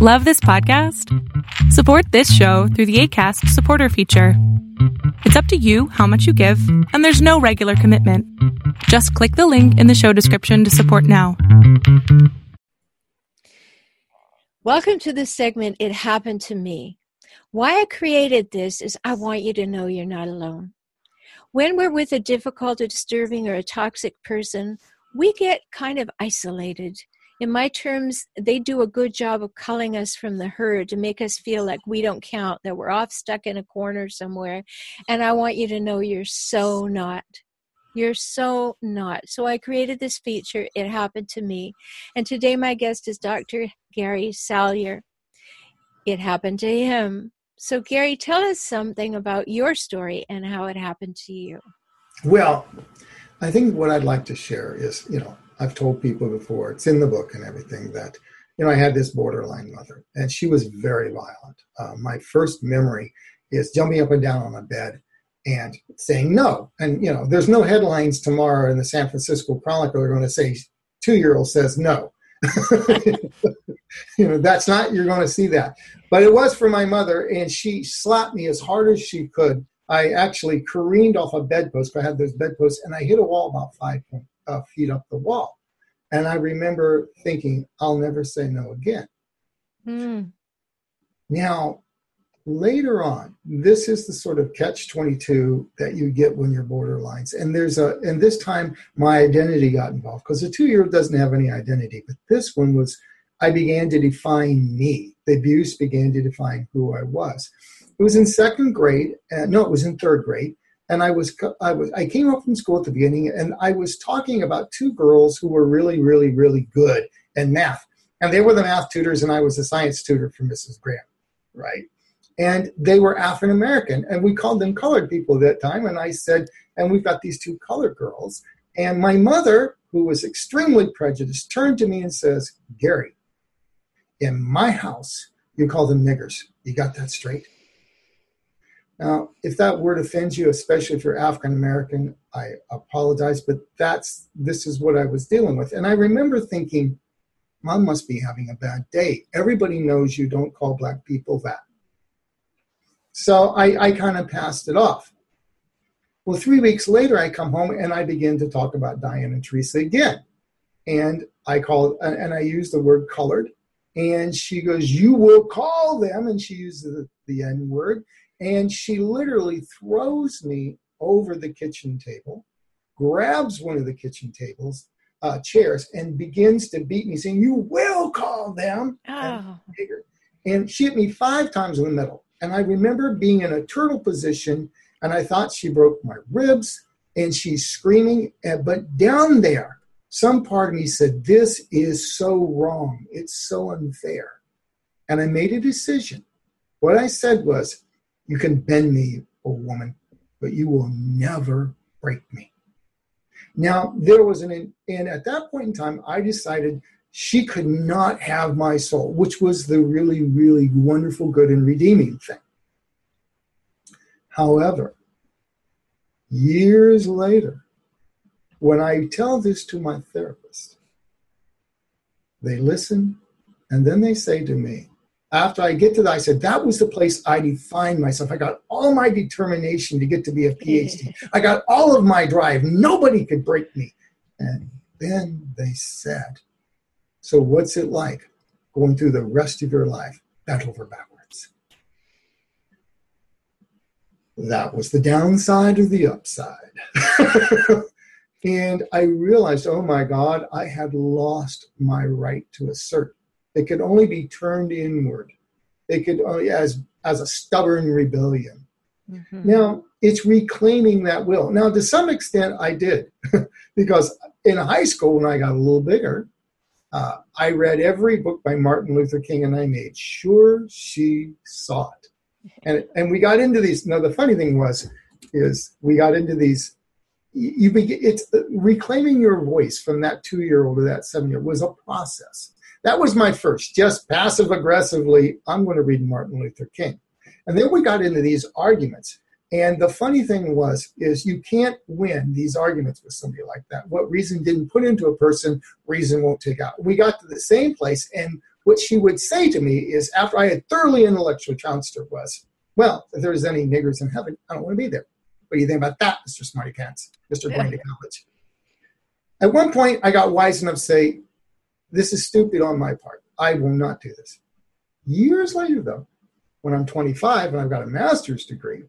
Love this podcast? Support this show through the ACAST supporter feature. It's up to you how much you give, and there's no regular commitment. Just click the link in the show description to support now. Welcome to this segment, It Happened to Me. Why I created this is I want you to know you're not alone. When we're with a difficult, or disturbing, or a toxic person, we get kind of isolated in my terms, they do a good job of culling us from the herd to make us feel like we don't count, that we're off stuck in a corner somewhere. And I want you to know you're so not. You're so not. So I created this feature. It happened to me. And today my guest is Dr. Gary Salyer. It happened to him. So, Gary, tell us something about your story and how it happened to you. Well, I think what I'd like to share is, you know, I've told people before, it's in the book and everything, that, you know, I had this borderline mother, and she was very violent. Uh, my first memory is jumping up and down on a bed and saying no. And, you know, there's no headlines tomorrow in the San Francisco Chronicle are going to say, two year old says no. you know, that's not, you're going to see that. But it was for my mother, and she slapped me as hard as she could. I actually careened off a bedpost. I had those bedposts, and I hit a wall about five uh, feet up the wall. And I remember thinking, I'll never say no again. Mm. Now, later on, this is the sort of catch 22 that you get when you're borderlines. And there's a, and this time my identity got involved because the two year old doesn't have any identity. But this one was, I began to define me. The abuse began to define who I was. It was in second grade. Uh, no, it was in third grade and I was I was I came up from school at the beginning, and I was talking about two girls who were really, really, really good in math, and they were the math tutors, and I was the science tutor for Mrs. Graham, right? And they were African American, and we called them colored people at that time. And I said, and we've got these two colored girls, and my mother, who was extremely prejudiced, turned to me and says, Gary, in my house, you call them niggers. You got that straight? Now, if that word offends you, especially if you're African American, I apologize, but that's this is what I was dealing with. And I remember thinking, Mom must be having a bad day. Everybody knows you don't call black people that. So I, I kind of passed it off. Well, three weeks later, I come home and I begin to talk about Diane and Teresa again. And I call and I use the word colored. And she goes, You will call them. And she uses the, the N word. And she literally throws me over the kitchen table, grabs one of the kitchen tables, uh, chairs, and begins to beat me, saying, You will call them. Oh. And she hit me five times in the middle. And I remember being in a turtle position, and I thought she broke my ribs, and she's screaming. But down there, some part of me said, This is so wrong. It's so unfair. And I made a decision. What I said was, you can bend me, O woman, but you will never break me. Now, there was an, and at that point in time, I decided she could not have my soul, which was the really, really wonderful, good, and redeeming thing. However, years later, when I tell this to my therapist, they listen and then they say to me, after I get to that, I said, that was the place I defined myself. I got all my determination to get to be a PhD. I got all of my drive. Nobody could break me. And then they said, so what's it like going through the rest of your life bent over backwards? That was the downside of the upside. and I realized, oh my God, I had lost my right to assert it could only be turned inward. It could only as as a stubborn rebellion. Mm-hmm. Now it's reclaiming that will. Now to some extent I did, because in high school when I got a little bigger, uh, I read every book by Martin Luther King, and I made sure she saw it. And and we got into these. Now the funny thing was, is we got into these. You begin. It's reclaiming your voice from that two year old to that seven year was a process. That was my first, just passive aggressively, I'm going to read Martin Luther King. And then we got into these arguments. And the funny thing was, is you can't win these arguments with somebody like that. What reason didn't put into a person, reason won't take out. We got to the same place, and what she would say to me is, after I had thoroughly intellectually trounced her, was, "Well, if there's any niggers in heaven, I don't want to be there." What do you think about that, Mr. Smarty Pants, Mr. Going to College? At one point, I got wise enough to say, "This is stupid on my part. I will not do this." Years later, though, when I'm 25 and I've got a master's degree,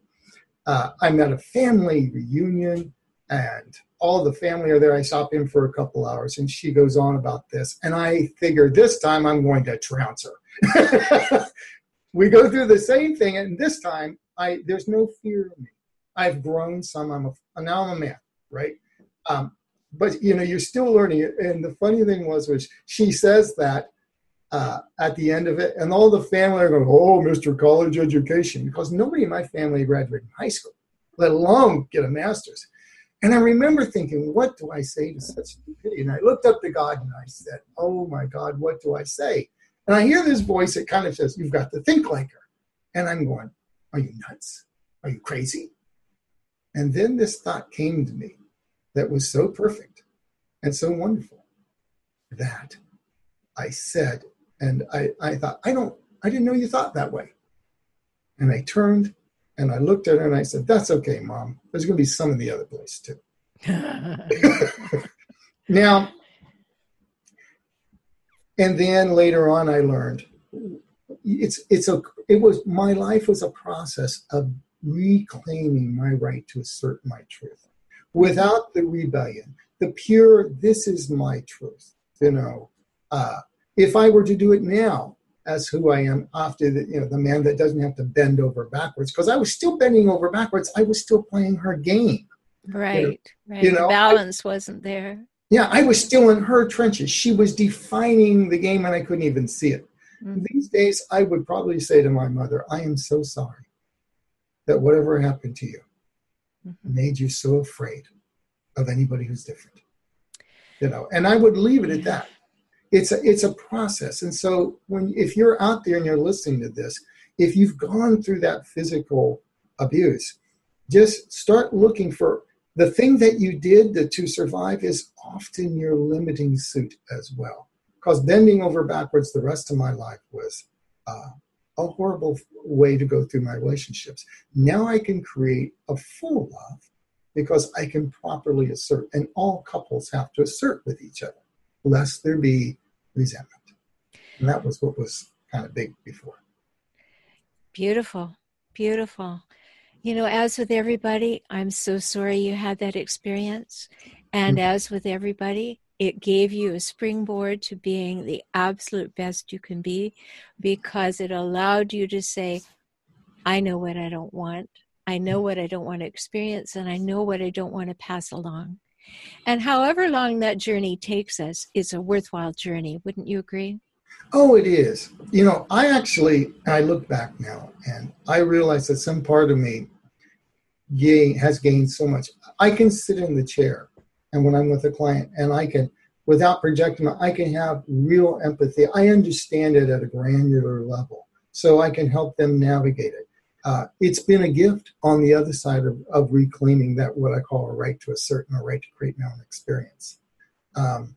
uh, I'm at a family reunion and all the family are there. I stop in for a couple hours and she goes on about this. And I figure this time I'm going to trounce her. we go through the same thing. And this time I there's no fear in me. I've grown some. I'm a, now I'm a man, right? Um, but you know, you're still learning it. And the funny thing was, was she says that uh, at the end of it, and all the family are going, "Oh, Mr. College Education," because nobody in my family graduated high school, let alone get a master's. And I remember thinking, "What do I say to such a stupidity?" And I looked up to God and I said, "Oh my God, what do I say?" And I hear this voice that kind of says, "You've got to think like her," and I'm going, "Are you nuts? Are you crazy?" And then this thought came to me that was so perfect and so wonderful that I said, and I, I thought, I don't, I didn't know you thought that way. And I turned and I looked at her and I said, That's okay, mom. There's going to be some in the other place too. now, and then later on, I learned it's it's a it was my life was a process of reclaiming my right to assert my truth without the rebellion, the pure. This is my truth. You know, uh, if I were to do it now as who I am after the, you know, the man that doesn't have to bend over backwards, because I was still bending over backwards, I was still playing her game. Right, you know, right. You know, the balance I, wasn't there. Yeah, I was still in her trenches. She was defining the game and I couldn't even see it. Mm-hmm. These days, I would probably say to my mother, I am so sorry that whatever happened to you mm-hmm. made you so afraid of anybody who's different. You know, and I would leave it at that it's a it's a process and so when if you're out there and you're listening to this if you've gone through that physical abuse just start looking for the thing that you did to, to survive is often your limiting suit as well because bending over backwards the rest of my life was uh, a horrible way to go through my relationships now i can create a full love because i can properly assert and all couples have to assert with each other lest there be resentment. And that was what was kind of big before. Beautiful, beautiful. You know, as with everybody, I'm so sorry you had that experience. And mm-hmm. as with everybody, it gave you a springboard to being the absolute best you can be because it allowed you to say, I know what I don't want. I know what I don't want to experience, and I know what I don't want to pass along. And however long that journey takes us is a worthwhile journey. Wouldn't you agree? Oh, it is. You know, I actually, I look back now and I realize that some part of me gain, has gained so much. I can sit in the chair and when I'm with a client and I can, without projecting, I can have real empathy. I understand it at a granular level so I can help them navigate it uh, it's been a gift on the other side of, of reclaiming that what I call a right to assert and a right to create my own experience. Um,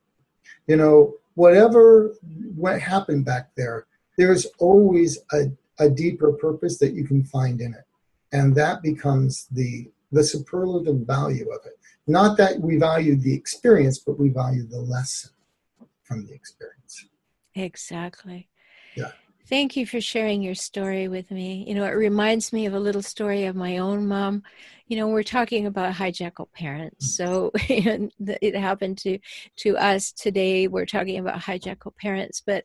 you know, whatever what happened back there, there's always a, a deeper purpose that you can find in it. And that becomes the the superlative value of it. Not that we value the experience, but we value the lesson from the experience. Exactly. Yeah. Thank you for sharing your story with me. You know, it reminds me of a little story of my own mom. You know, we're talking about hijackal parents. So it happened to to us today. We're talking about hijackal parents, but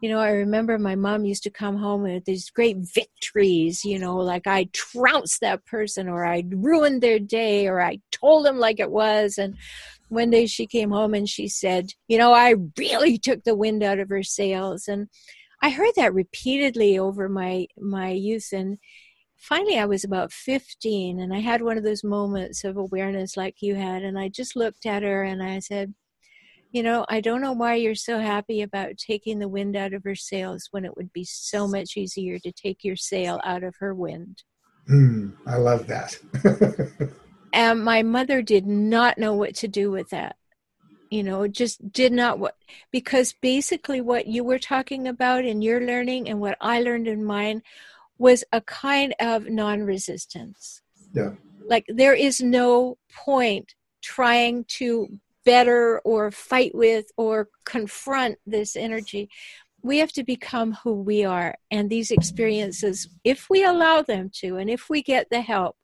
you know, I remember my mom used to come home with these great victories, you know, like I trounced that person or I ruined their day or I told them like it was and one day she came home and she said, you know, I really took the wind out of her sails and I heard that repeatedly over my my youth and finally I was about 15 and I had one of those moments of awareness like you had and I just looked at her and I said you know I don't know why you're so happy about taking the wind out of her sails when it would be so much easier to take your sail out of her wind. Mm, I love that. And my mother did not know what to do with that you know just did not what because basically what you were talking about in your learning and what i learned in mine was a kind of non-resistance. Yeah. Like there is no point trying to better or fight with or confront this energy. We have to become who we are and these experiences if we allow them to and if we get the help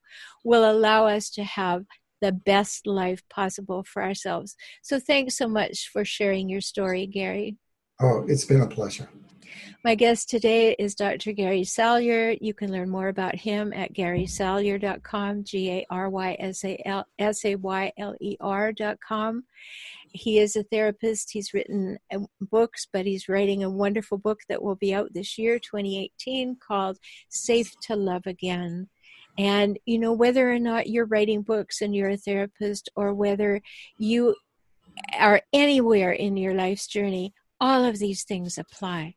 will allow us to have the best life possible for ourselves. So thanks so much for sharing your story, Gary. Oh, it's been a pleasure. My guest today is Dr. Gary Salyer. You can learn more about him at garysalyer.com, G A R Y S A Y L E R.com. He is a therapist. He's written books, but he's writing a wonderful book that will be out this year, 2018, called Safe to Love Again. And, you know, whether or not you're writing books and you're a therapist or whether you are anywhere in your life's journey, all of these things apply.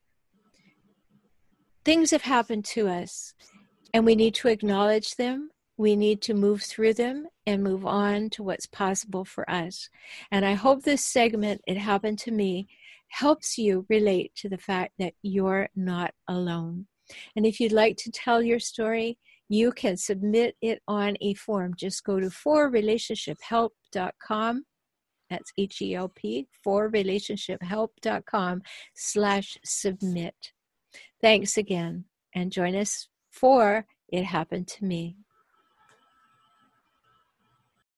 Things have happened to us, and we need to acknowledge them. We need to move through them and move on to what's possible for us. And I hope this segment, It Happened to Me, helps you relate to the fact that you're not alone. And if you'd like to tell your story, you can submit it on a form. Just go to forrelationshiphelp.com. That's H-E-L-P, forrelationshiphelp.com slash submit. Thanks again, and join us for It Happened to Me.